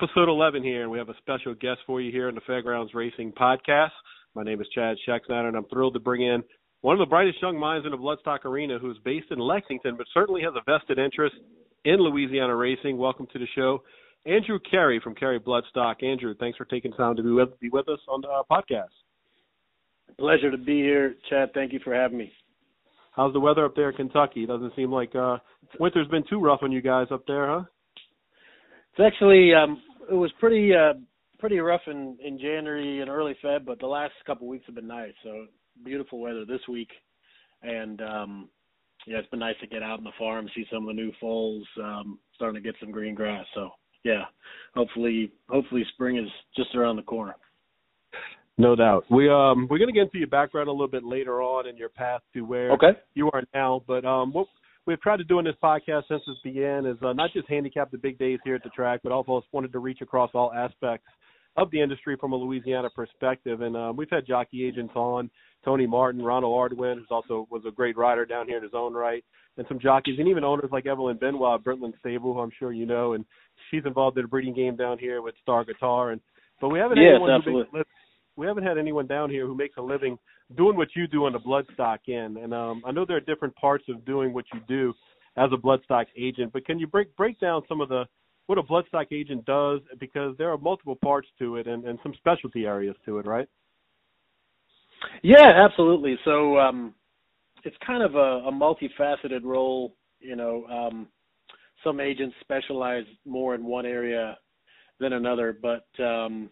episode 11 here, and we have a special guest for you here in the Fairgrounds Racing Podcast. My name is Chad Schexnayder, and I'm thrilled to bring in one of the brightest young minds in the Bloodstock arena who's based in Lexington, but certainly has a vested interest in Louisiana racing. Welcome to the show, Andrew Cary from Cary Bloodstock. Andrew, thanks for taking time to be with, be with us on the uh, podcast. Pleasure to be here, Chad. Thank you for having me. How's the weather up there in Kentucky? Doesn't seem like uh winter's been too rough on you guys up there, huh? It's actually um it was pretty uh pretty rough in in January and early Feb, but the last couple of weeks have been nice. So beautiful weather this week, and um yeah, it's been nice to get out in the farm, see some of the new foals, um, starting to get some green grass. So yeah, hopefully hopefully spring is just around the corner. No doubt. We um we're gonna get into your background a little bit later on in your path to where okay. you are now. But um what we've tried to do in this podcast since it began is uh, not just handicap the big days here at the track, but also wanted to reach across all aspects of the industry from a Louisiana perspective. And um, we've had jockey agents on, Tony Martin, Ronald Ardoin, who's also was a great rider down here in his own right, and some jockeys, and even owners like Evelyn Benoit, Brittlyn Stable, who I'm sure you know, and she's involved in a breeding game down here with Star Guitar. And but we haven't yes, had anyone absolutely. who makes, we haven't had anyone down here who makes a living doing what you do on the bloodstock end. And um, I know there are different parts of doing what you do as a bloodstock agent, but can you break break down some of the what a bloodstock agent does because there are multiple parts to it and, and some specialty areas to it, right? Yeah, absolutely. So um, it's kind of a, a multifaceted role. You know, um, some agents specialize more in one area than another, but um,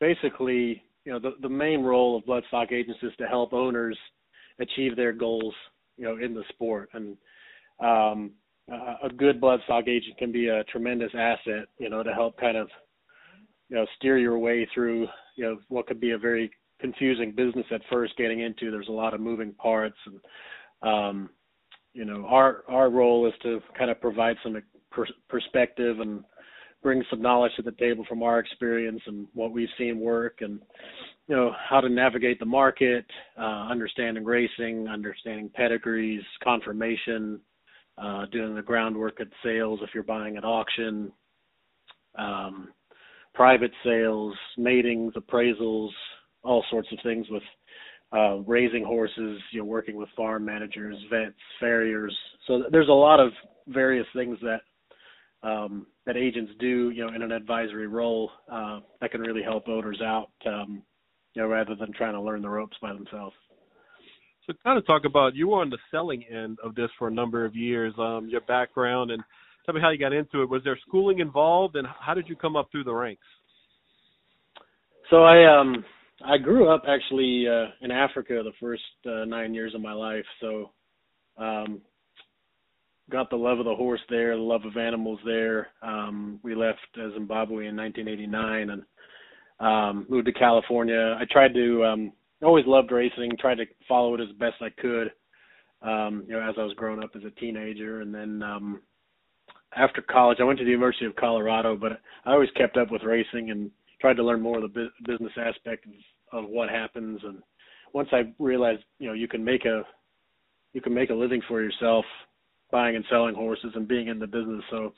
basically, you know, the, the main role of bloodstock agents is to help owners achieve their goals, you know, in the sport. And um, a good bloodstock agent can be a tremendous asset, you know, to help kind of, you know, steer your way through, you know, what could be a very confusing business at first getting into. There's a lot of moving parts, and um, you know, our our role is to kind of provide some per- perspective and bring some knowledge to the table from our experience and what we've seen work, and you know, how to navigate the market, uh, understanding racing, understanding pedigrees, confirmation, uh, doing the groundwork at sales if you're buying at auction, um, private sales, matings, appraisals, all sorts of things with uh, raising horses, you know, working with farm managers, vets, farriers. So there's a lot of various things that um, that agents do, you know, in an advisory role uh, that can really help owners out, um, you know, rather than trying to learn the ropes by themselves. So, kind of talk about you were on the selling end of this for a number of years. Um, your background and tell me how you got into it. Was there schooling involved, and how did you come up through the ranks? So I um I grew up actually uh, in Africa the first uh, nine years of my life. So um, got the love of the horse there, the love of animals there. Um, we left uh, Zimbabwe in 1989 and um, moved to California. I tried to um, always loved racing, tried to follow it as best I could. Um, you know, as I was growing up as a teenager, and then um, after college, I went to the University of Colorado, but I always kept up with racing and tried to learn more of the bu- business aspect of, of what happens. And once I realized, you know, you can make a you can make a living for yourself buying and selling horses and being in the business. So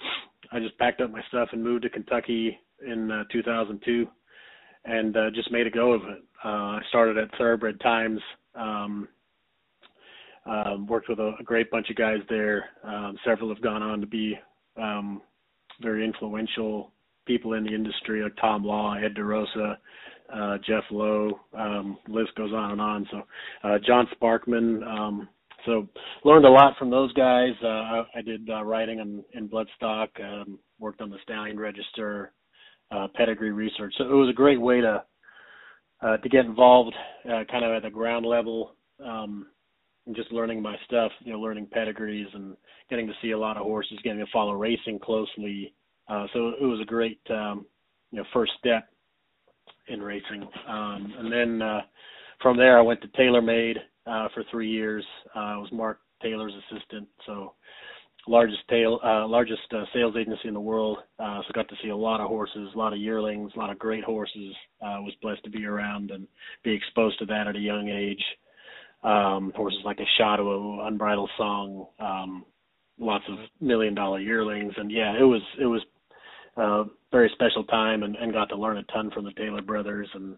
I just packed up my stuff and moved to Kentucky in uh, 2002 and uh, just made a go of it. Uh, I started at Thoroughbred Times, um, um, worked with a, a great bunch of guys there. Um, several have gone on to be um, very influential people in the industry, like Tom Law, Ed DeRosa, uh, Jeff Lowe. Um, list goes on and on. So uh, John Sparkman. Um, so learned a lot from those guys. Uh, I, did uh, writing in, in Bloodstock, um, worked on the Stallion Register, uh, pedigree research. So it was a great way to uh, to get involved, uh, kind of at the ground level, um, and just learning my stuff. You know, learning pedigrees and getting to see a lot of horses, getting to follow racing closely. Uh, so it was a great, um, you know, first step in racing. Um, and then uh, from there, I went to TaylorMade uh, for three years. Uh, I was Mark Taylor's assistant, so largest tail, uh, largest uh, sales agency in the world. Uh, so got to see a lot of horses, a lot of yearlings, a lot of great horses. Uh, was blessed to be around and be exposed to that at a young age. Um, horses like a Shadow, Unbridled Song, um, lots of million dollar yearlings, and yeah, it was it was uh, very special time, and, and got to learn a ton from the Taylor brothers and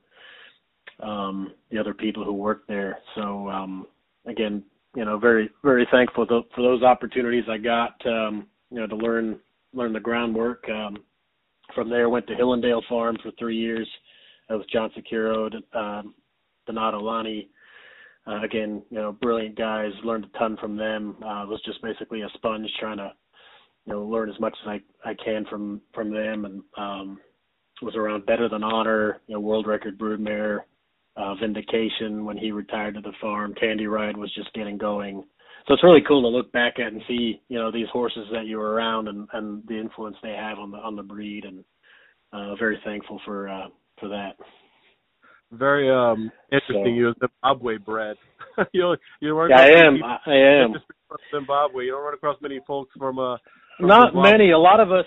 um, the other people who worked there. So um, again, you know, very very thankful to, for those opportunities I got. Um, you know, to learn learn the groundwork. Um, from there, went to Hill 'n' Dale Farm for three years. That was John Sikura, um, Donato Lanni. Uh, again, you know, brilliant guys. Learned a ton from them. Uh, was just basically a sponge, trying to, you know, learn as much as I I can from from them, and um, was around Better Than Honor, you know, world record broodmare, uh, Vindication when he retired to the farm. Candy Ride was just getting going. So it's really cool to look back at and see, you know, these horses that you were around and, and the influence they have on the on the breed, and uh, very thankful for uh, for that. Very um interesting. So, you Zimbabwe bred. you you run yeah, I am. I am. Zimbabwe. You don't run across many folks from uh. From Not Zimbabwe. many. A lot of us.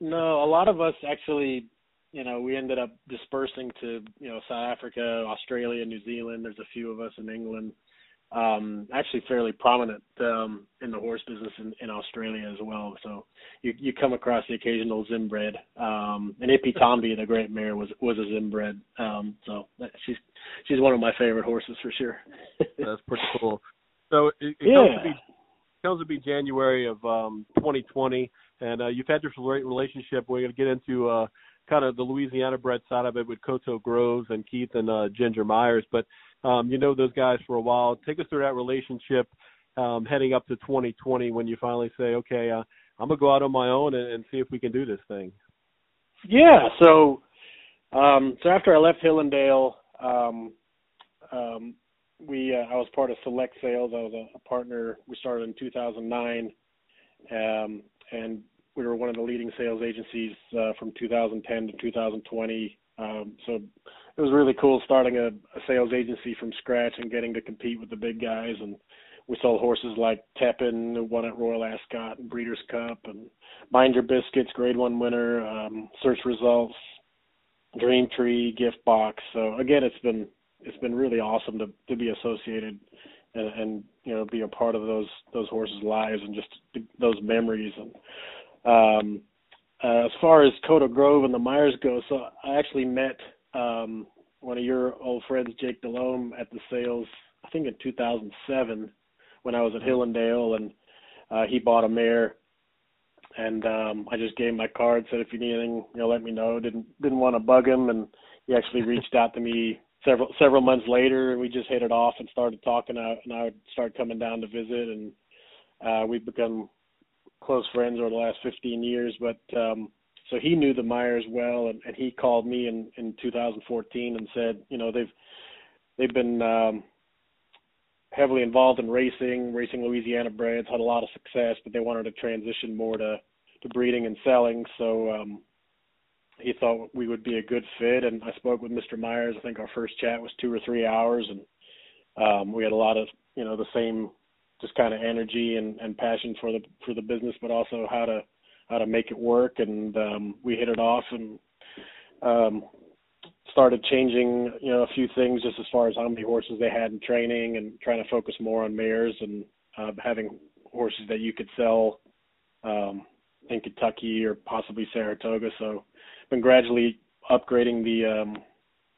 No, a lot of us actually you know, we ended up dispersing to, you know, South Africa, Australia, New Zealand. There's a few of us in England. Um, actually fairly prominent um, in the horse business in, in Australia as well. So you you come across the occasional Zimbred. Um, and Ipi Tombe, the great mare, was was a Zimbred. Um, so she's she's one of my favorite horses for sure. That's pretty cool. So it, it yeah. comes to be comes to be January of um, 2020, and uh, you've had this great relationship. We're going to get into uh, kind of the Louisiana bred side of it with Coteau Groves and Keith and uh, Ginger Myers. But um, you know those guys for a while. Take us through that relationship um, heading up to 2020 when you finally say, okay, uh, I'm gonna go out on my own and, and see if we can do this thing. Yeah. So um, so after I left Hill 'n' Dale, um, um, we uh, I was part of Select Sales. I was a, a partner. We started in 2009, um, and we were one of the leading sales agencies uh, from 2010 to 2020. Um, so it was really cool starting a, a sales agency from scratch and getting to compete with the big guys. And we sold horses like Tepin, won at Royal Ascot and Breeders' Cup, and Mind Your Biscuits, Grade One winner, um, Search Results, Dream Tree, Gift Box. So again, it's been it's been really awesome to to be associated and, and you know be a part of those those horses' lives and just those memories and um, uh, as far as Coteau Grove and the Myers go, so I actually met um, one of your old friends, Jake Delhomme, at the sales, I think in 2007 when I was at Hill 'n' Dale, and uh, he bought a mare. And um, I just gave him my card, said if you need anything, you know, let me know. Didn't didn't want to bug him, and he actually reached out to me several several months later, and we just hit it off and started talking. Out, and I would start coming down to visit, and uh, we've become close friends over the last 15 years, but um, so he knew the Myers well, and, and he called me in in 2014 and said, you know, they've they've been um, heavily involved in racing, racing Louisiana breds, had a lot of success, but they wanted to transition more to to breeding and selling. So um, he thought we would be a good fit, and I spoke with Mr. Myers. I think our first chat was two or three hours, and um, we had a lot of you know the same just kind of energy and, and passion for the for the business, but also how to how to make it work. And um, we hit it off and um, started changing, you know, a few things just as far as how many horses they had in training, and trying to focus more on mares and uh, having horses that you could sell um, in Kentucky or possibly Saratoga. So, been gradually upgrading the um,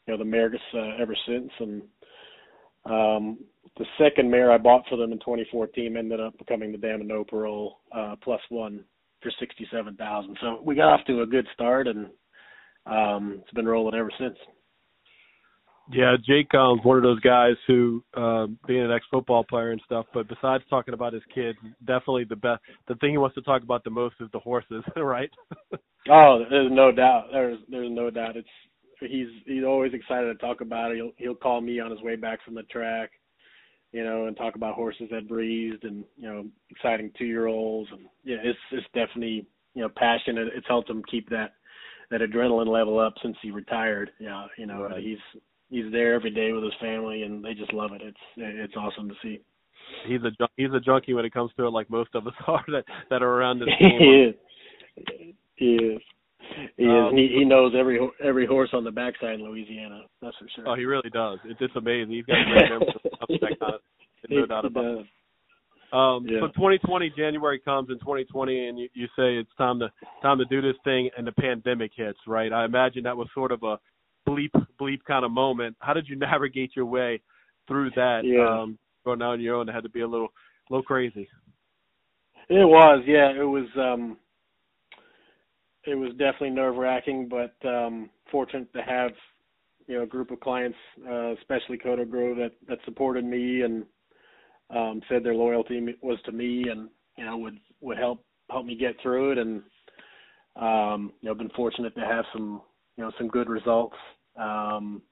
you know the mares uh, ever since, and um, the second mare I bought for them in 2014 ended up becoming the Dam Pearl uh, plus one for 67,000. So we got off to a good start, and um, it's been rolling ever since. Yeah, Jake um, one of those guys who, uh, being an ex-football player and stuff, but besides talking about his kids, definitely the best. The thing he wants to talk about the most is the horses, right? oh, there's no doubt. There's there's no doubt. It's he's he's always excited to talk about it. He'll he'll call me on his way back from the track you know, and talk about horses that breezed and you know, exciting two year olds and yeah, it's it's definitely you know passionate. It's helped him keep that that adrenaline level up since he retired. Yeah, you know, right. he's he's there every day with his family and they just love it. It's it's awesome to see. He's a he's a junkie when it comes to it, like most of us are that that are around this. he is. He is. He um. He, he knows every every horse on the backside in Louisiana. That's for sure. Oh, he really does. It's it's amazing. He's got a great memory. that kind of, no doubt about it. Um, yeah. So 2020 January comes in 2020, and you, you say it's time to time to do this thing, and the pandemic hits, right? I imagine that was sort of a bleep bleep kind of moment. How did you navigate your way through that? Yeah. Um, going out on your own, it had to be a little a little crazy. It was, yeah. It was um it was definitely nerve wracking, but um fortunate to have you know a group of clients, uh, especially Coteau Grove, that that supported me and um said their loyalty was to me and you know would would help help me get through it and um you know been fortunate to have some you know some good results um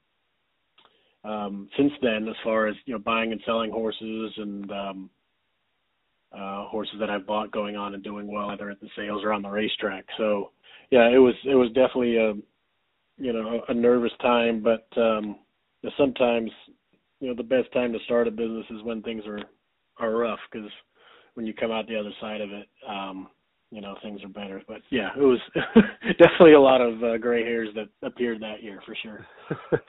um since then as far as you know buying and selling horses and um uh horses that I've bought going on and doing well either at the sales or on the racetrack. So yeah, it was it was definitely a you know a nervous time, but um sometimes you know the best time to start a business is when things are are rough because when you come out the other side of it, um you know things are better. But yeah, it was definitely a lot of uh, gray hairs that appeared that year for sure.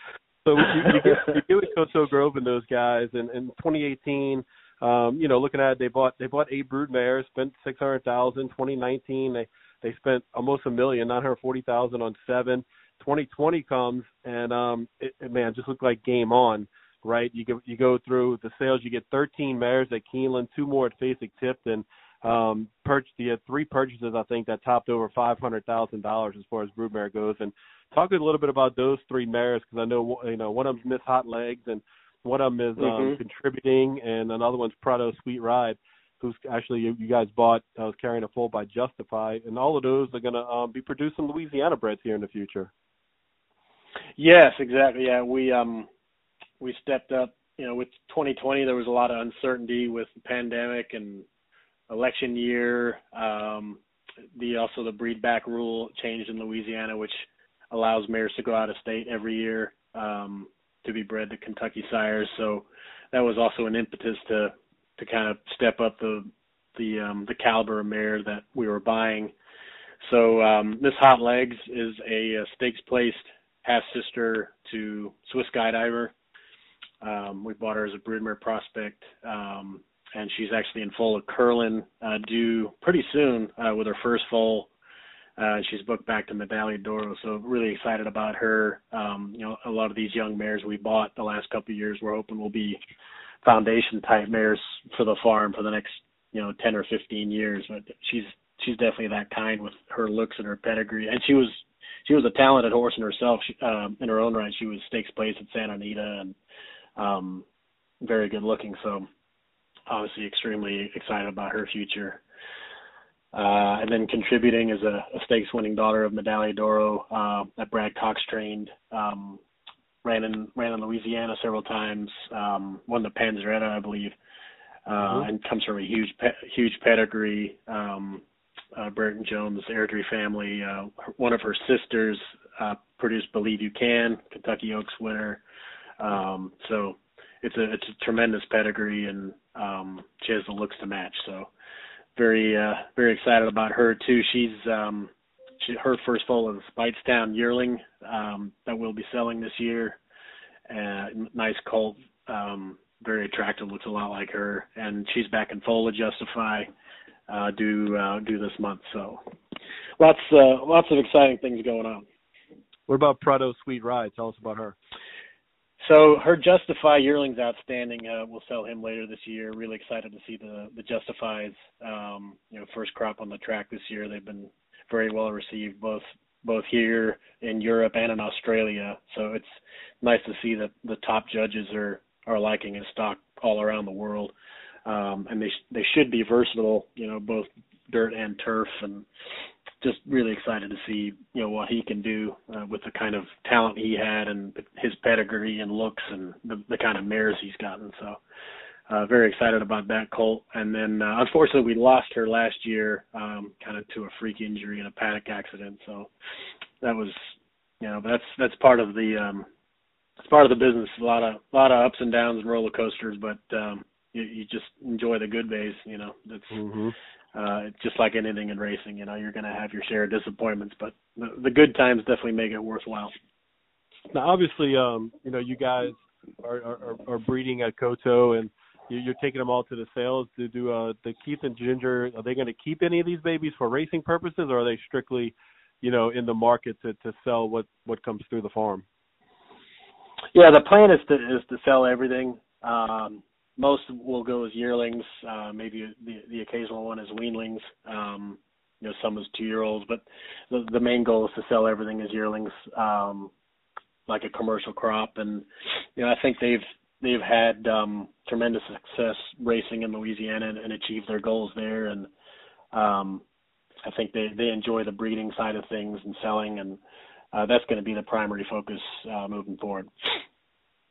so you, you, get, with Coteau Grove and those guys, and in 2018 um, you know, looking at it, they bought they bought eight brood mares, spent six hundred thousand. Twenty nineteen, they they spent almost a million, nine hundred forty thousand on seven. Twenty twenty comes, and um, it, it, man, just looked like game on, right? You go you go through the sales, you get thirteen mares at Keeneland, two more at Fasig Tipton. Um, purchased you had three purchases, I think, that topped over five hundred thousand dollars as far as broodmare goes. And talk a little bit about those three mares because I know you know one of them's Miss Hot Legs and one of them is um, mm-hmm. contributing, and another one's Prado Sweet Ride, who's actually you, you guys bought. I was carrying a full by Justify, and all of those are going to um, be producing Louisiana breds here in the future. Yes, exactly. Yeah, we um we stepped up. You know, with 2020, there was a lot of uncertainty with the pandemic and election year. Um, the also the breed back rule changed in Louisiana, which allows mares to go out of state every year. Um, to be bred to Kentucky sires. So that was also an impetus to to kind of step up the the um, the caliber of mare that we were buying. So um, Miss Hot Legs is a, a stakes placed half sister to Swiss Skydiver. Um, we bought her as a broodmare prospect, um, and she's actually in foal of Curlin uh, due pretty soon uh, with her first foal uh, she's booked back to Medaglia d'Oro, so really excited about her. Um, you know, a lot of these young mares we bought the last couple of years, we're hoping will be foundation type mares for the farm for the next, you know, 10 or 15 years. But she's she's definitely that kind with her looks and her pedigree, and she was she was a talented horse in herself. She, um, in her own right, she was stakes place at Santa Anita and um, very good looking. So obviously, extremely excited about her future. Uh, and then contributing as a, a stakes winning daughter of Medaglia d'Oro uh, that Brad Cox trained. Um, ran in ran in Louisiana several times. Um, won the Pan Zareta, I believe, uh, mm-hmm. and comes from a huge pe- huge pedigree. Um, uh, Brereton Jones Airdrie family. Uh, one of her sisters uh, produced Believe You Can, Kentucky Oaks winner. Um, so it's a it's a tremendous pedigree, and um, she has the looks to match. So very uh very excited about her too. She's um she her first foal is Speightstown yearling um that we'll be selling this year. Uh nice colt, um very attractive, looks a lot like her and she's back in foal to justify uh due uh due this month. So lots uh lots of exciting things going on. What about Prado Sweet Ride? Tell us about her. So her Justify yearling's outstanding. Uh, we'll sell him later this year. Really excited to see the the Justifies. Um, you know, first crop on the track this year. They've been very well received both both here in Europe and in Australia. So it's nice to see that the top judges are are liking his stock all around the world. Um, and they they should be versatile. You know, both dirt and turf and just really excited to see you know what he can do uh, with the kind of talent he had and his pedigree and looks and the, the kind of mares he's gotten. So uh, very excited about that colt. And then uh, unfortunately we lost her last year, um, kind of to a freak injury in a paddock accident. So that was you know that's that's part of the um, it's part of the business. A lot of a lot of ups and downs and roller coasters, but um, you, you just enjoy the good days. You know that's. Mm-hmm uh, just like anything in racing, you know, you're going to have your share of disappointments, but the, the good times definitely make it worthwhile. Now, obviously, um, you know, you guys are, are, are breeding at Coteau, and you're taking them all to the sales. Do do uh, the Keith and Ginger? Are they going to keep any of these babies for racing purposes, or are they strictly, you know, in the market to to sell what what comes through the farm? Yeah, the plan is to is to sell everything. Um, most will go as yearlings. Uh, maybe the the occasional one is weanlings. Um, you know, some as two year olds, but the the main goal is to sell everything as yearlings, um, like a commercial crop. And you know, I think they've they've had um, tremendous success racing in Louisiana and, and achieved their goals there. And um, I think they they enjoy the breeding side of things and selling, and uh, that's going to be the primary focus uh, moving forward.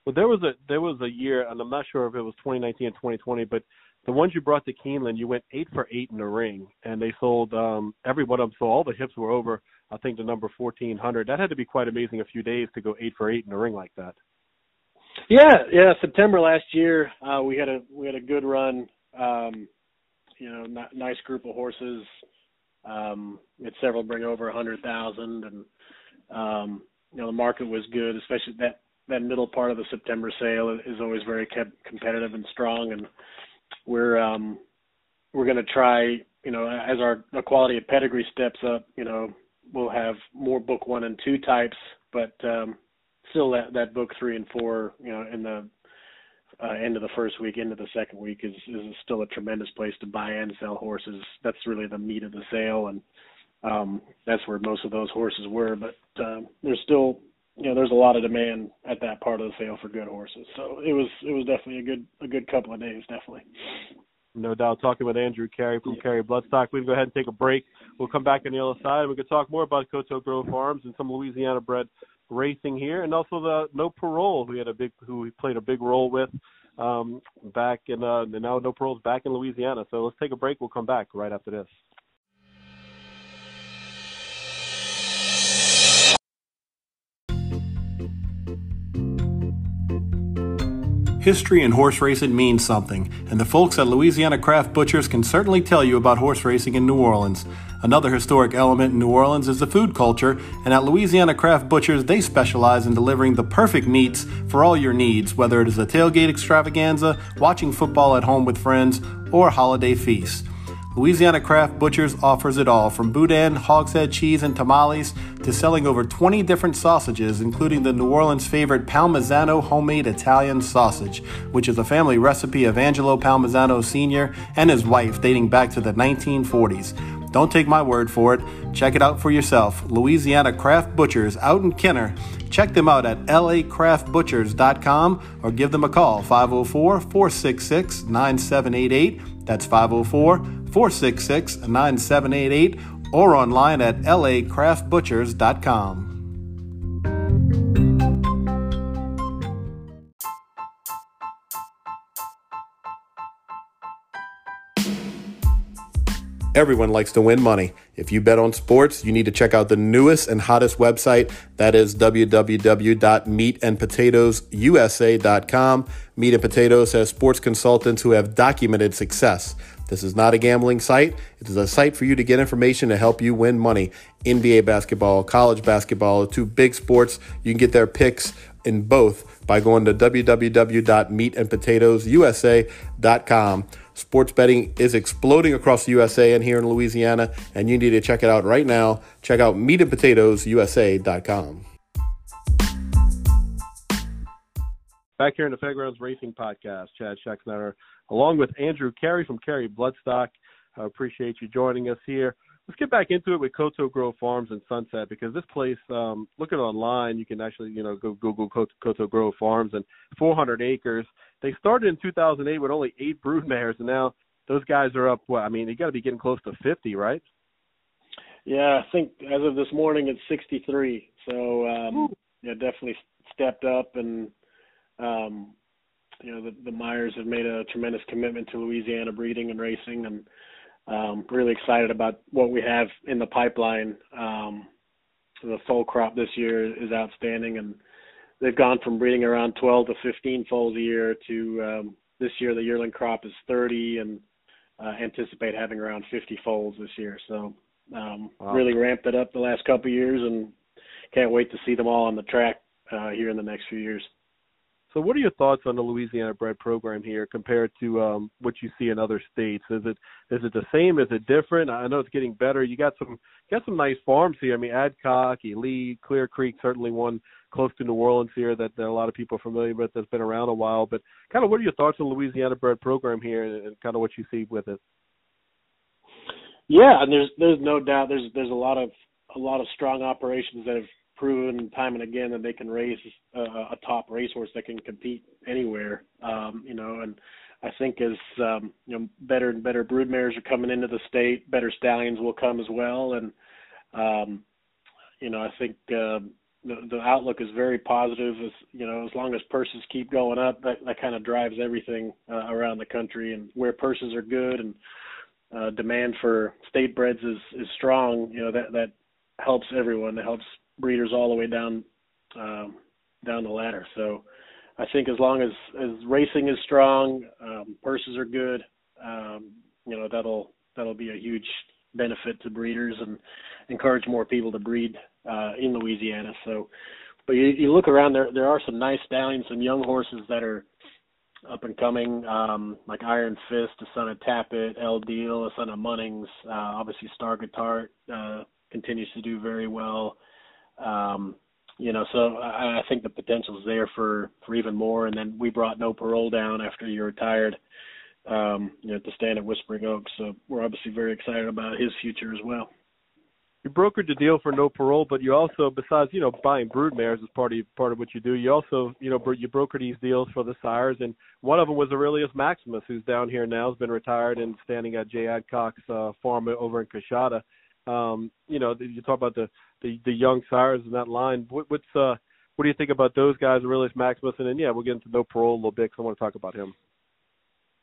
Well, there was a there was a year, and I'm not sure if it was 2019 and 2020, but the ones you brought to Keeneland, you went eight for eight in the ring, and they sold um every one of them. So all the hips were over. I think the number 1400. That had to be quite amazing. A few days to go eight for eight in the ring like that. Yeah, yeah. September last year, uh, we had a we had a good run. Um, you know, n- nice group of horses. Um, we had several bring over a hundred thousand, and um, you know the market was good, especially that that middle part of the September sale is always very competitive and strong, and we're um, we're going to try. You know, as our the quality of pedigree steps up, you know, we'll have more book one and two types, but um, still that that book three and four, you know, in the uh, end of the first week into the second week is is still a tremendous place to buy and sell horses. That's really the meat of the sale, and um, that's where most of those horses were. But um, there's still, you know, there's a lot of demand at that part of the sale for good horses. So it was it was definitely a good a good couple of days, definitely. No doubt. Talking with Andrew Cary from Cary Bloodstock. We can go ahead and take a break. We'll come back on the other side. We can talk more about Coteau Grove Farms and some Louisiana bred racing here, and also the No Parole, who had a big, who we played a big role with um, back in, uh, now No Parole's back in Louisiana. So let's take a break. We'll come back right after this. History in horse racing means something, and the folks at Louisiana Craft Butchers can certainly tell you about horse racing in New Orleans. Another historic element in New Orleans is the food culture, and at Louisiana Craft Butchers, they specialize in delivering the perfect meats for all your needs, whether it is a tailgate extravaganza, watching football at home with friends, or holiday feast. Louisiana Craft Butchers offers it all from boudin, hogshead cheese, and tamales to selling over 20 different sausages, including the New Orleans favorite Palmisano homemade Italian sausage, which is a family recipe of Angelo Palmisano Sr. and his wife dating back to the 1940s. Don't take my word for it. Check it out for yourself. Louisiana Craft Butchers out in Kenner. Check them out at lacraftbutchers.com or give them a call 504 466 9788. That's 504 466 9788 or online at lacraftbutchers.com. Everyone likes to win money. If you bet on sports, you need to check out the newest and hottest website. That is www.meatandpotatoesusa.com. Meat and Potatoes has sports consultants who have documented success. This is not a gambling site. It is a site for you to get information to help you win money. NBA basketball, college basketball, two big sports. You can get their picks in both by going to www.meatandpotatoesusa.com. Sports betting is exploding across the USA and here in Louisiana, and you need to check it out right now. Check out meatandpotatoesusa.com. Back here in the Fairgrounds Racing Podcast, Chad Schexnayder, along with Andrew Cary from Cary Bloodstock. I appreciate you joining us here. Let's get back into it with Coteau Grove Farms and Sunset because this place, um, looking online, you can actually, you know, go Google Coteau Grove Farms and 400 acres. They started in 2008 with only eight broodmares, and now those guys are up. Well, I mean, you got to be getting close to 50, right? Yeah, I think as of this morning it's 63. So um, yeah, definitely stepped up, and um, you know the, the Myers have made a tremendous commitment to Louisiana breeding and racing, and um, really excited about what we have in the pipeline. Um, the full crop this year is outstanding, and they've gone from breeding around 12 to 15 foals a year to um, this year the yearling crop is 30, and uh, anticipate having around 50 foals this year. So um, wow. really ramped it up the last couple of years, and can't wait to see them all on the track uh, here in the next few years. So, what are your thoughts on the Louisiana bred program here compared to um, what you see in other states? Is it is it the same? Is it different? I know it's getting better. You got some got some nice farms here. I mean, Adcock, Elite, Clear Creek, certainly one close to New Orleans here that, that a lot of people are familiar with. That's been around a while. But kind of, what are your thoughts on the Louisiana bred program here, and, and kind of what you see with it? Yeah, and there's there's no doubt there's there's a lot of a lot of strong operations that have proven time and again that they can raise a, a top racehorse that can compete anywhere. Um, you know, and I think as um, you know, better and better broodmares are coming into the state, better stallions will come as well. And um, you know, I think uh, the the outlook is very positive. As you know, as long as purses keep going up, that that kind of drives everything uh, around the country. And where purses are good and uh, demand for state breds is is strong, you know that that helps everyone. It helps breeders all the way down um, down the ladder. So I think as long as as racing is strong, um, purses are good. Um, you know that'll that'll be a huge benefit to breeders and encourage more people to breed uh, in Louisiana. So, but you, you look around there, there are some nice stallions, some young horses that are up and coming, um, like Iron Fist, the son of Tapit, El Deal, the son of Munnings, uh, obviously Star Guitar uh, continues to do very well. Um, you know, so I, I think the potential is there for for even more. And then we brought No Parole down after you retired, um, you know, to stand at Whispering Oaks. So we're obviously very excited about his future as well. You brokered the deal for no parole, but you also, besides you know buying brood mares as part of part of what you do, you also you know you broker these deals for the sires, and one of them was Aurelius Maximus, who's down here now, has been retired and standing at Jay Adcock's uh, farm over in Coushatta. Um, you know, you talk about the the, the young sires in that line. What, what's uh, what do you think about those guys, Aurelius Maximus, and then yeah, we'll get into no parole a little bit because I want to talk about him.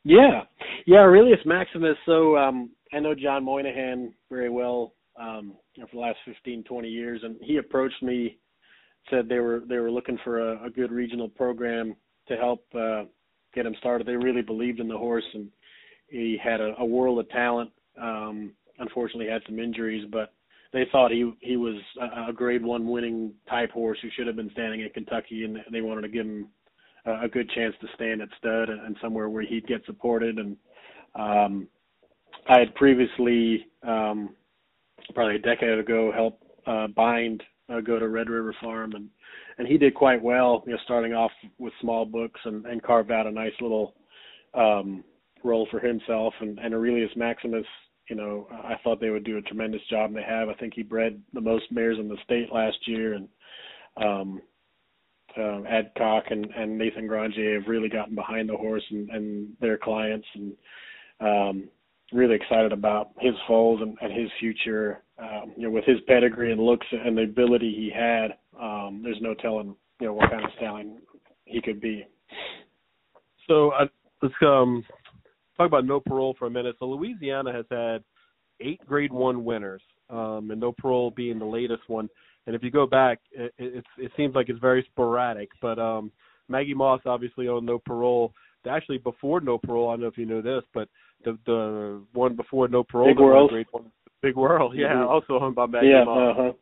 Yeah, yeah, Aurelius Maximus. So um, I know John Moynihan very well um, you know, for the last 15, 20 years, and he approached me, said they were they were looking for a, a good regional program to help uh, get him started. They really believed in the horse, and he had a, a world of talent. Um, unfortunately, had some injuries, but they thought he he was a, a grade one winning type horse who should have been standing in Kentucky, and they wanted to give him a, a good chance to stand at stud and somewhere where he'd get supported. And um, I had previously, um, probably a decade ago, helped uh, bind uh, go to Red River Farm, and and he did quite well. You know, starting off with small books and, and carved out a nice little um, role for himself. And, and Aurelius Maximus you know, I thought they would do a tremendous job, and they have. I think he bred the most mares in the state last year, and um, uh, Adcock and, and Nathan Grandier have really gotten behind the horse and, and their clients, and um, really excited about his foals and, and his future. Um, you know, with his pedigree and looks and the ability he had, um, there's no telling, you know, what kind of stallion he could be. So uh, let's um talk about no parole for a minute. So Louisiana has had eight Grade One winners, um, and no parole being the latest one. And if you go back, it, it, it seems like it's very sporadic. But um, Maggie Moss obviously owned no parole. Actually, before no parole, I don't know if you know this, but the the one before no parole, Big World, Grade One, Big World, yeah, mm-hmm. also owned by Maggie yeah, Moss. Uh-huh.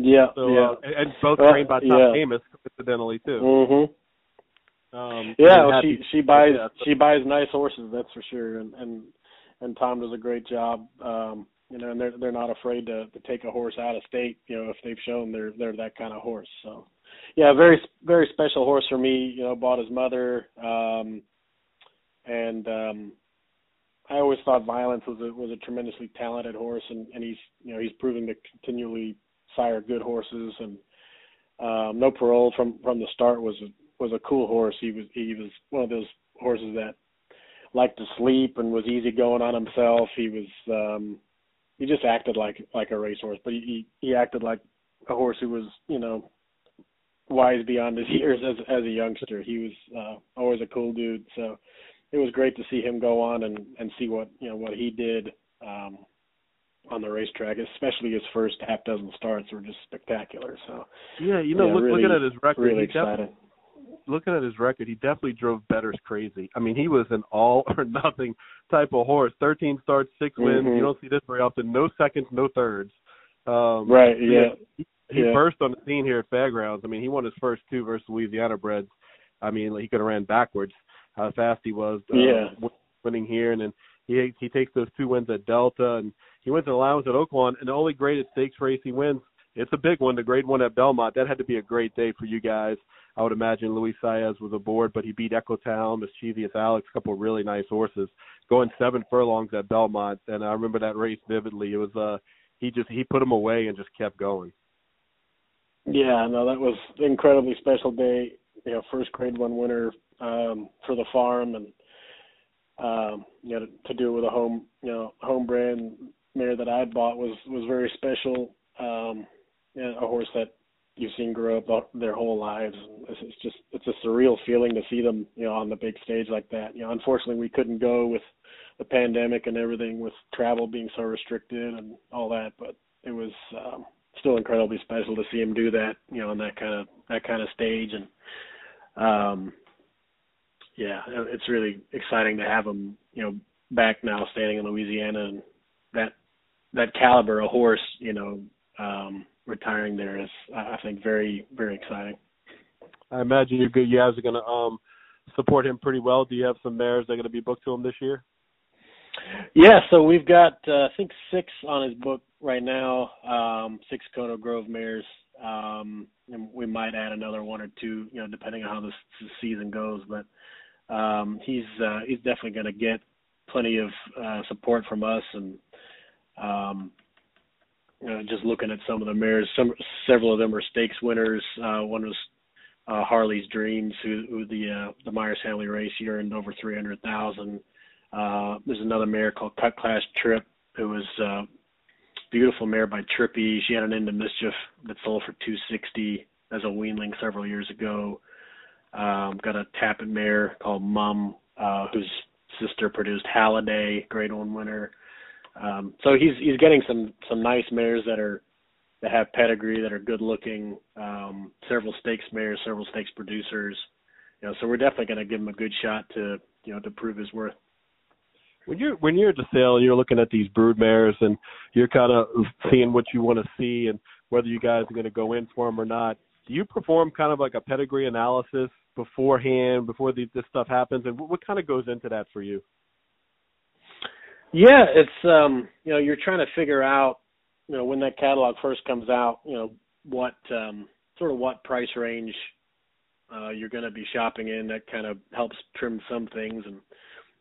Yeah, so, yeah, uh, and, and both uh, trained by Tom yeah. Amoss, coincidentally too. Mhm. Um, yeah, well, she she buys yeah, so- she buys nice horses, that's for sure, and and and Tom does a great job. Um, you know, and they're they're not afraid to to take a horse out of state. You know, if they've shown they're they're that kind of horse. So, yeah, very very special horse for me. You know, bought his mother, um, and um, I always thought Violence was a was a tremendously talented horse, and and he's you know he's proving to continually sire good horses, and um, no parole from from the start was a, was a cool horse. He was he was one of those horses that liked to sleep and was easy going on himself. He was um he just acted like like a racehorse, but he he acted like a horse who was, you know, wise beyond his years as as a youngster. He was uh always a cool dude. So it was great to see him go on and and see what, you know, what he did um on the racetrack, especially his first half dozen starts were just spectacular. So Yeah, you know, yeah, look, really, looking at his record, really he definitely excited. Looking at his record, he definitely drove betters crazy. I mean, he was an all or nothing type of horse. Thirteen starts, 6 wins. Mhm. You don't see this very often. No seconds, no thirds. Um, Right, yeah. He, he Yeah. burst on the scene here at Fairgrounds. I mean, he won his first two versus Louisiana breds, I mean, he could have ran backwards. How fast he was. Uh, yeah. Winning here, and then he he takes those two wins at Delta, and he wins an allowance at Oaklawn, and the only graded stakes race he wins. It's a big one, the grade one at Belmont. That had to be a great day for you guys. I would imagine Luis Saez was aboard, but he beat Echotown, Mischievous Alex, a couple of really nice horses, going seven furlongs at Belmont, and I remember that race vividly. It was uh he just he put him away and just kept going. Yeah, no, that was incredibly special day. You know, first grade one winner um, for the farm, and um, you know, to do it with a home, you know, home brand mare that I bought was was very special. Um, you a horse that you've seen grow up their whole lives. It's just it's a surreal feeling to see them, you know, on the big stage like that. You know, unfortunately, we couldn't go with the pandemic and everything, with travel being so restricted and all that. But it was um, still incredibly special to see him do that, you know, on that kind of that kind of stage. And um, yeah, it's really exciting to have him, you know, back now standing in Louisiana and that that caliber of horse, you know. Um, retiring there is, I think, very very exciting. I imagine you you guys are going to um, support him pretty well. Do you have some mares that are going to be booked to him this year? Yeah, so we've got uh, I think six on his book right now. Um, six Coteau Grove mares. Um, and we might add another one or two, you know, depending on how this, this season goes. But um, he's uh, he's definitely going to get plenty of uh, support from us, and um, just looking at some of the mares, some several of them are stakes winners. Uh, one was uh, Harley's Dreams, who, who the uh, the Myers Family race earned over three hundred thousand. Uh, there's another mare called Cut Class Trip, who was uh, beautiful mare by Trippi. She had an of mischief that sold for two sixty as a weanling several years ago. Um, got a Tapit mare called Mum, uh, whose sister produced Halliday, Grade One winner. Um, so he's he's getting some some nice mares that are that have pedigree, that are good looking. Um, several stakes mares, several stakes producers. You know, so we're definitely going to give him a good shot to you know to prove his worth. When you're when you're at the sale and you're looking at these brood mares and you're kind of seeing what you want to see and whether you guys are going to go in for them or not, do you perform kind of like a pedigree analysis beforehand before the, this stuff happens? And what, what kind of goes into that for you? Yeah, it's um, you know, you're trying to figure out, you know, when that catalog first comes out, you know, what um sort of what price range uh you're going to be shopping in. That kind of helps trim some things and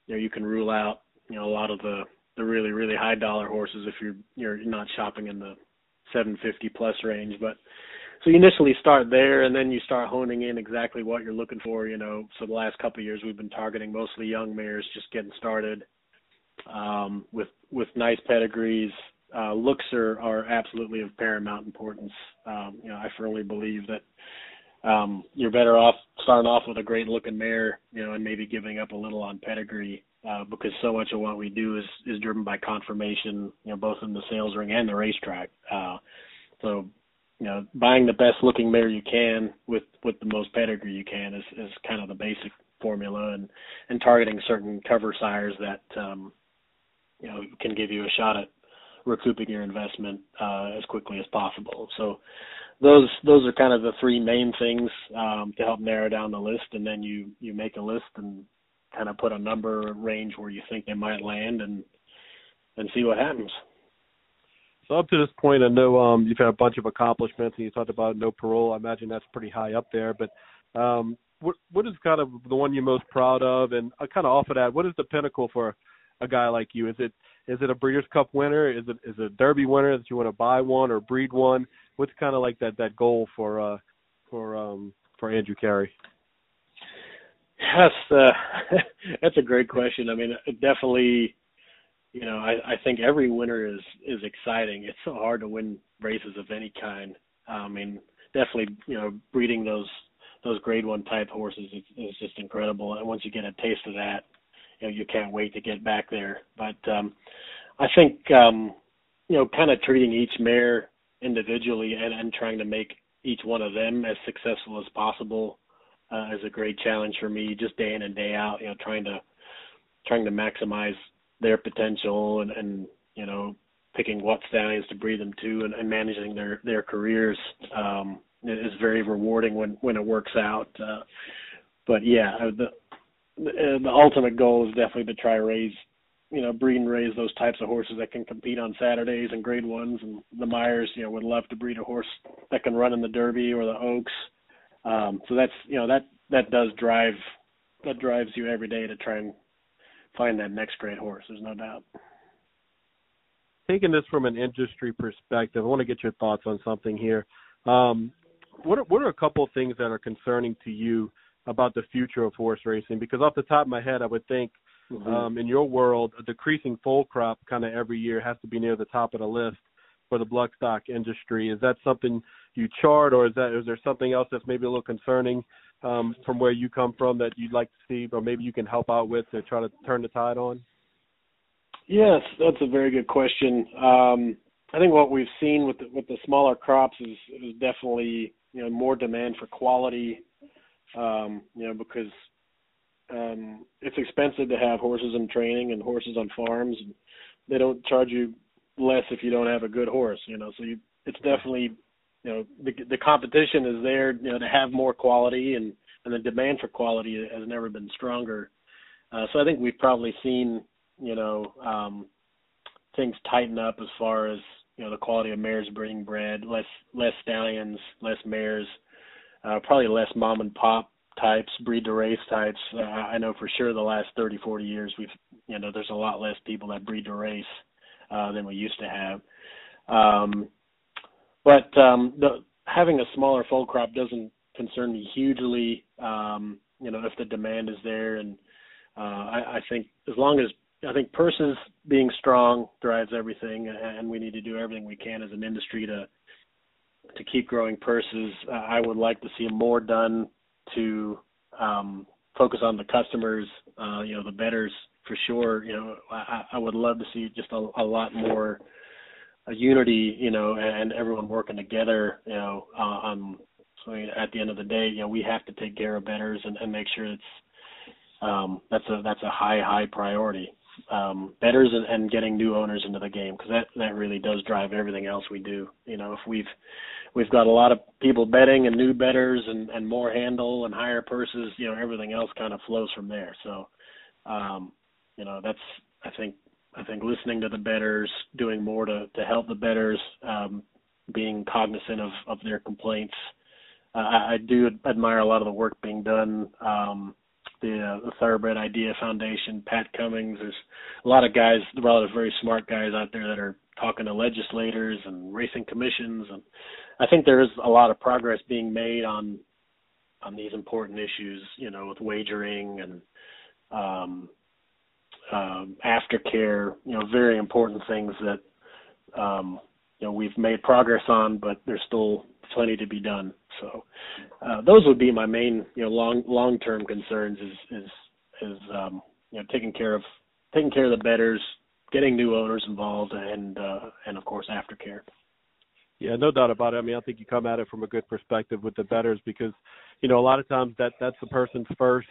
you know, you can rule out, you know, a lot of the the really really high dollar horses if you're you're not shopping in the 750 plus range, but so you initially start there and then you start honing in exactly what you're looking for, you know. So the last couple of years we've been targeting mostly young mares just getting started um, with with nice pedigrees. Uh, looks are, are absolutely of paramount importance. Um, you know, I firmly believe that um, you're better off starting off with a great looking mare, you know, and maybe giving up a little on pedigree uh, because so much of what we do is is driven by confirmation, you know, both in the sales ring and the racetrack. Uh, so, you know, buying the best looking mare you can with with the most pedigree you can is is kind of the basic formula, and and targeting certain cover sires that um, you know can give you a shot at recouping your investment uh, as quickly as possible. So those those are kind of the three main things um, to help narrow down the list, and then you you make a list and kind of put a number range where you think they might land, and and see what happens. So up to this point, I know um, you've had a bunch of accomplishments, and you talked about no parole. I imagine that's pretty high up there. But um, what what is kind of the one you're most proud of, and kind of off of that, what is the pinnacle for a guy like you? Is it is it a Breeders' Cup winner? Is it is it a Derby winner that you want to buy one or breed one? What's kind of like that that goal for uh for um for Andrew Cary? Yes, uh, that's a great question. I mean, definitely, you know, I, I think every winner is is exciting. It's so hard to win races of any kind. I mean, definitely, you know, breeding those those grade one type horses is, is just incredible. And once you get a taste of that, you know you can't wait to get back there. But um, I think um, you know, kind of treating each mare individually and, and trying to make each one of them as successful as possible uh, is a great challenge for me, just day in and day out. You know, trying to trying to maximize their potential and, and you know picking what stallions to breed them to and, and managing their their careers um, is very rewarding when when it works out. Uh, but yeah, the the, the ultimate goal is definitely to try raise you know, breed and raise those types of horses that can compete on Saturdays and grade ones. And the Myers, you know, would love to breed a horse that can run in the Derby or the Oaks. Um, so that's, you know, that, that does drive, that drives you every day to try and find that next great horse. There's no doubt. Taking this from an industry perspective, I want to get your thoughts on something here. Um, what are, what are a couple of things that are concerning to you about the future of horse racing? Because off the top of my head, I would think – Mm-hmm. Um, in your world, a decreasing foal crop kind of every year has to be near the top of the list for the bloodstock industry. Is that something you chart, or is that is there something else that's maybe a little concerning um, from where you come from that you'd like to see, or maybe you can help out with to try to turn the tide on? Yes, that's a very good question. Um, I think what we've seen with the, with the smaller crops is, is definitely you know more demand for quality. Um, you know because um, it's expensive to have horses in training and horses on farms. And they don't charge you less if you don't have a good horse, you know. So you, it's definitely, you know, the the competition is there, you know, to have more quality, and and the demand for quality has never been stronger. Uh, so I think we've probably seen, you know, um, things tighten up as far as you know the quality of mares being bred, less less stallions, less mares, uh, probably less mom and pop types, breed to race types. Uh, I know for sure the last 30, 40 years we've you know there's a lot less people that breed to race uh, than we used to have. Um, but um, the, having a smaller foal crop doesn't concern me hugely. Um, you know if the demand is there, and uh, I, I think as long as I think purses being strong drives everything, and we need to do everything we can as an industry to to keep growing purses. Uh, I would like to see more done to um, focus on the customers, uh, you know, the betters for sure. You know, I, I would love to see just a, a lot more a unity, you know, and everyone working together, you know, uh. So at the end of the day, you know, we have to take care of betters and, and make sure it's um, that's a that's a high high priority. Um, betters and, and getting new owners into the game because that that really does drive everything else we do. You know, if we've we've got a lot of people betting and new betters and, and more handle and higher purses, you know, everything else kind of flows from there. So, um, you know, that's, I think, I think listening to the betters, doing more to, to help the betters, um, being cognizant of, of their complaints. Uh, I, I do admire a lot of the work being done. Um, the, uh, the Thoroughbred Idea Foundation, Pat Cummings. There's a lot of guys, a lot of very smart guys out there that are talking to legislators and racing commissions, and I think there is a lot of progress being made on on these important issues, you know, with wagering and um, um, aftercare, you know, very important things that um, you know we've made progress on, but there's still plenty to be done. So uh, those would be my main, you know, long long term concerns is is is um, you know taking care of taking care of the betters, getting new owners involved, and uh, and of course aftercare. Yeah, no doubt about it. I mean, I think you come at it from a good perspective with the betters because, you know, a lot of times that that's the person's first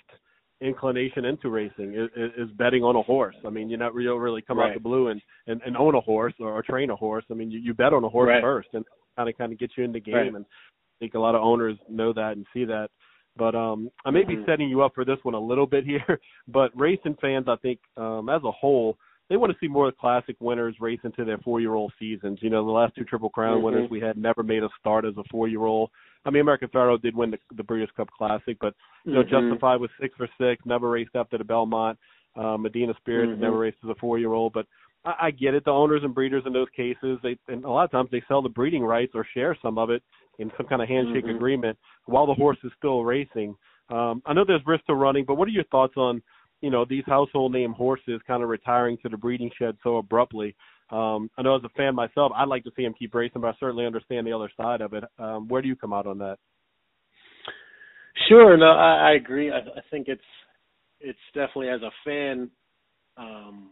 inclination into racing is, is betting on a horse. I mean, you not you don't really come right. out the blue and, and and own a horse or, or train a horse. I mean, you, you bet on a horse right. first and kind of kind of get you in the game. Right. And I think a lot of owners know that and see that. But um I may mm-hmm. be setting you up for this one a little bit here, but racing fans, I think um as a whole they want to see more classic winners race into their four year old seasons. You know, the last two Triple Crown mm-hmm. winners we had never made a start as a four year old. I mean, American Pharoah did win the, the Breeders' Cup Classic, but you know, mm-hmm. Justify was six for six, never raced after the Belmont. Um, Medina Spirit mm-hmm. never raced as a four year old, but I, I get it. The owners and breeders in those cases, they and a lot of times they sell the breeding rights or share some of it in some kind of handshake mm-hmm. agreement while the horse is still racing. Um, I know there's risk to running, but what are your thoughts on you know these household name horses kind of retiring to the breeding shed so abruptly. Um, I know as a fan myself, I'd like to see him keep racing, but I certainly understand the other side of it. Um, where do you come out on that? Sure, no, I, I agree. I, I think it's it's definitely as a fan, um,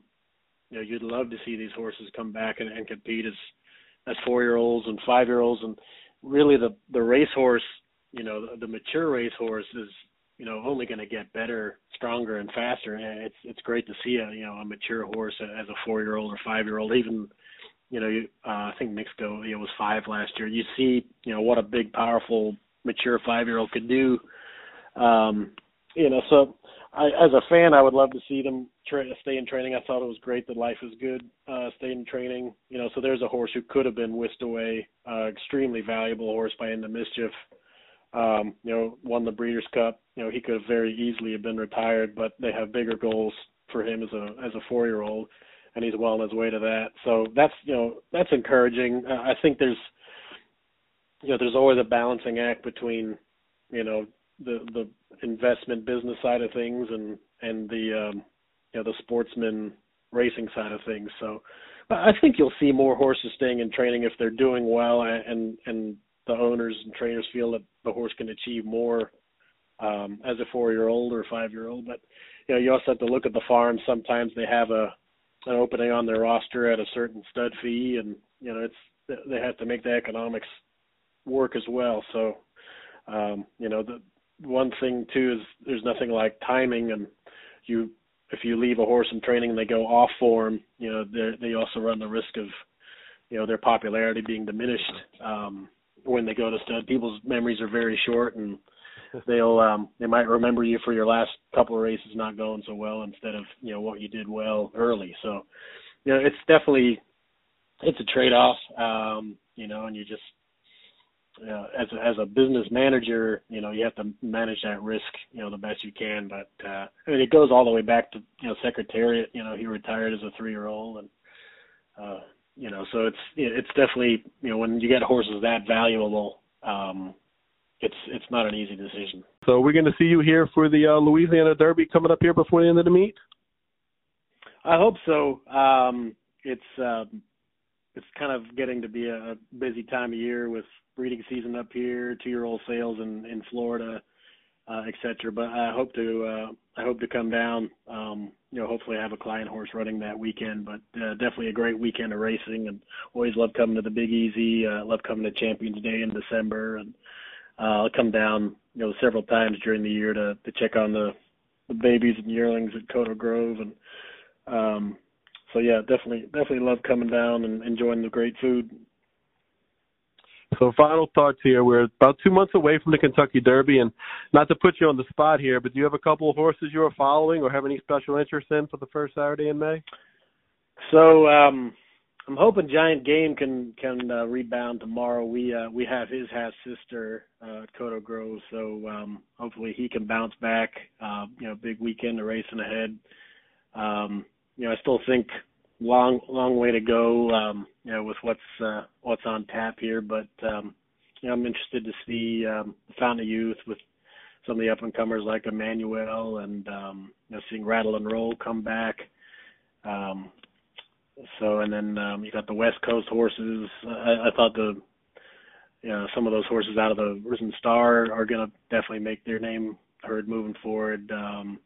you know, you'd love to see these horses come back and, and compete as as four year olds and five year olds, and really the the racehorse, you know, the, the mature racehorse is you know only going to get better, stronger, and faster. And it's it's great to see a you know a mature horse as a four year old or five year old, even you know you, uh, I think Knicks Go you know was five last year. You see you know what a big, powerful, mature five year old could do. Um, you know, so I, as a fan, I would love to see them tra- stay in training. I thought it was great that Life is Good uh, stayed in training. You know, so there's a horse who could have been whisked away. Uh, extremely valuable horse by Into Mischief. Um, you know, won the Breeders' Cup. You know, he could have very easily have been retired, but they have bigger goals for him as a as a four year old, and he's well on his way to that. So that's you know that's encouraging. Uh, I think there's you know there's always a balancing act between you know the the investment business side of things and and the um, you know the sportsman racing side of things. So I think you'll see more horses staying in training if they're doing well and and the owners and trainers feel that the horse can achieve more um, as a four year old or five year old. But you know you also have to look at the farm. Sometimes they have a an opening on their roster at a certain stud fee, and you know it's they have to make the economics work as well. So um, you know the one thing too is there's nothing like timing and you if you leave a horse in training and they go off form, you know, they they also run the risk of, you know, their popularity being diminished um, when they go to stud. People's memories are very short, and they'll um, they might remember you for your last couple of races not going so well instead of you know what you did well early. So, you know, it's definitely it's a trade off, um, you know, and you just uh, as a, as a business manager, you know, you have to manage that risk, you know, the best you can. But uh, I mean, it goes all the way back to you know Secretariat. You know, he retired as a three year old, and uh, you know, so it's it's definitely you know when you get horses that valuable, um, it's it's not an easy decision. So we're going to see you here for the uh, Louisiana Derby coming up here before the end of the meet. I hope so. Um, it's um, it's kind of getting to be a busy time of year with breeding season up here, two year old sales in in Florida, uh, et cetera. But I hope to uh, I hope to come down. Um, you know, hopefully I have a client horse running that weekend. But uh, definitely a great weekend of racing, and always love coming to the Big Easy. Uh, love coming to Champions Day in December, and uh, I'll come down you know several times during the year to to check on the the babies and yearlings at Coteau Grove and um so yeah definitely definitely love coming down and enjoying the great food so, final thoughts here. We're about two months away from the Kentucky Derby, and not to put you on the spot here, but do you have a couple of horses you are following or have any special interest in for the first Saturday in May? So, um, I'm hoping Giant Game can can uh, rebound tomorrow. We uh, we have his half sister uh, at Grove, so um, hopefully he can bounce back. Uh, you know, big weekend of racing ahead. Um, you know, I still think long long way to go um you know with what's uh what's on tap here but um you know I'm interested to see um Fountain of Youth with some of the up and comers like Emmanuel and um you know seeing Rattle N Roll come back. Um so and then um you got the West Coast horses. I, I thought the you know some of those horses out of the Risen Star are going to definitely make their name heard moving forward. Um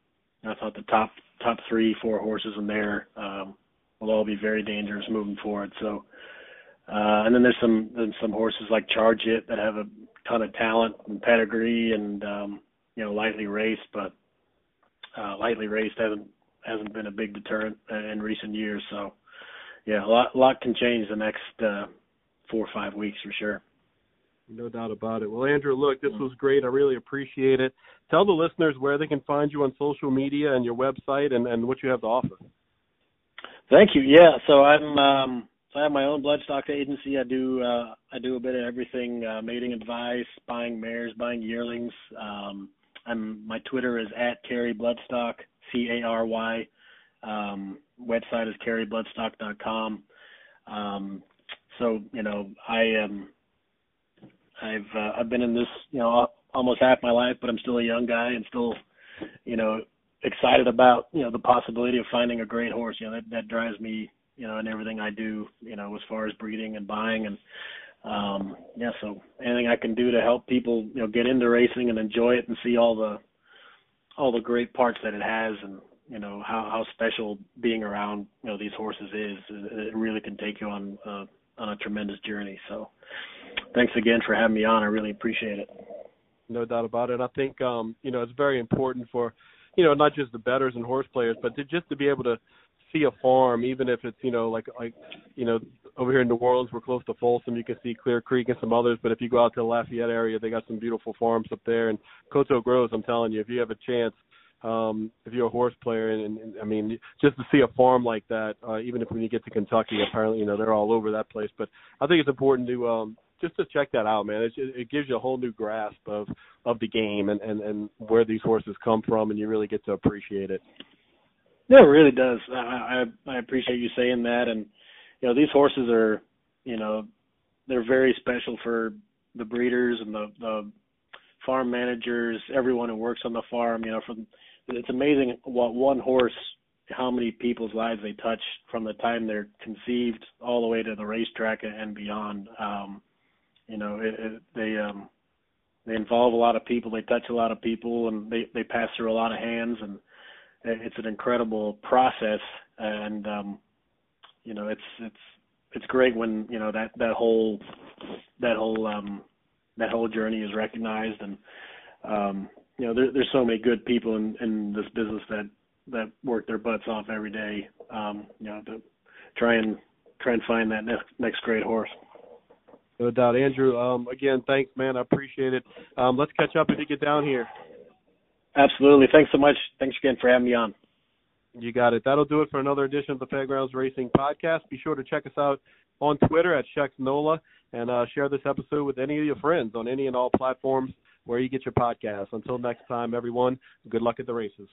I thought the top top 3 4 horses in there um will all be very dangerous moving forward. So, uh, and then there's some there's some horses like Charge It that have a ton of talent and pedigree and um, you know lightly raced, but uh, lightly raced hasn't hasn't been a big deterrent in recent years. So, yeah, a lot a lot can change the next uh, four or five weeks for sure. No doubt about it. Well, Andrew, look, this was great. I really appreciate it. Tell the listeners where they can find you on social media and your website and, and what you have to offer. Thank you. Yeah, so I'm um so I have my own bloodstock agency. I do uh I do a bit of everything, uh mating advice, buying mares, buying yearlings. Um I'm my Twitter is at Cary Bloodstock, C A R Y. Um website is carybloodstock.com. Um so, you know, I am I've uh, I've been in this, you know, almost half my life, but I'm still a young guy and still, you know, excited about you know the possibility of finding a great horse. You know that that drives me you know in everything I do. You know as far as breeding and buying and um yeah. So anything I can do to help people you know get into racing and enjoy it and see all the all the great parts that it has and you know how how special being around you know these horses is. It really can take you on uh, on a tremendous journey. So thanks again for having me on. I really appreciate it. No doubt about it. I think um, you know it's very important for you know, not just the betters and horse players, but to just to be able to see a farm, even if it's you know like like you know over here in New Orleans, we're close to Folsom. You can see Clear Creek and some others. But if you go out to the Lafayette area, they got some beautiful farms up there. And Coteau Groves, I'm telling you, if you have a chance, um, if you're a horse player, and, and I mean, just to see a farm like that, uh, even if when you get to Kentucky, apparently you know they're all over that place. But I think it's important to um, just to check that out, man. It, it gives you a whole new grasp of of the game and and and where these horses come from, and you really get to appreciate it. No, it really does. I I, I appreciate you saying that, and you know these horses are, you know, they're very special for the breeders and the the farm managers, everyone who works on the farm. You know, from it's amazing what one horse how many people's lives they touch from the time they're conceived all the way to the racetrack and beyond. Um, you know, it, it, they um, they involve a lot of people, they touch a lot of people, and they they pass through a lot of hands, and it's an incredible process. And um, you know, it's it's it's great when you know that that whole that whole um, that whole journey is recognized, and um, you know, there, there's so many good people in, in this business that that work their butts off every day, um, you know, to try and try and find that next next great horse. No doubt, Andrew. Um, again, thanks, man. I appreciate it. Um, let's catch up if you get down here. Absolutely. Thanks so much. Thanks again for having me on. You got it. That'll do it for another edition of the Fairgrounds Racing Podcast. Be sure to check us out on Twitter at Shex Nola and uh, share this episode with any of your friends on any and all platforms where you get your podcasts. Until next time, everyone, good luck at the races.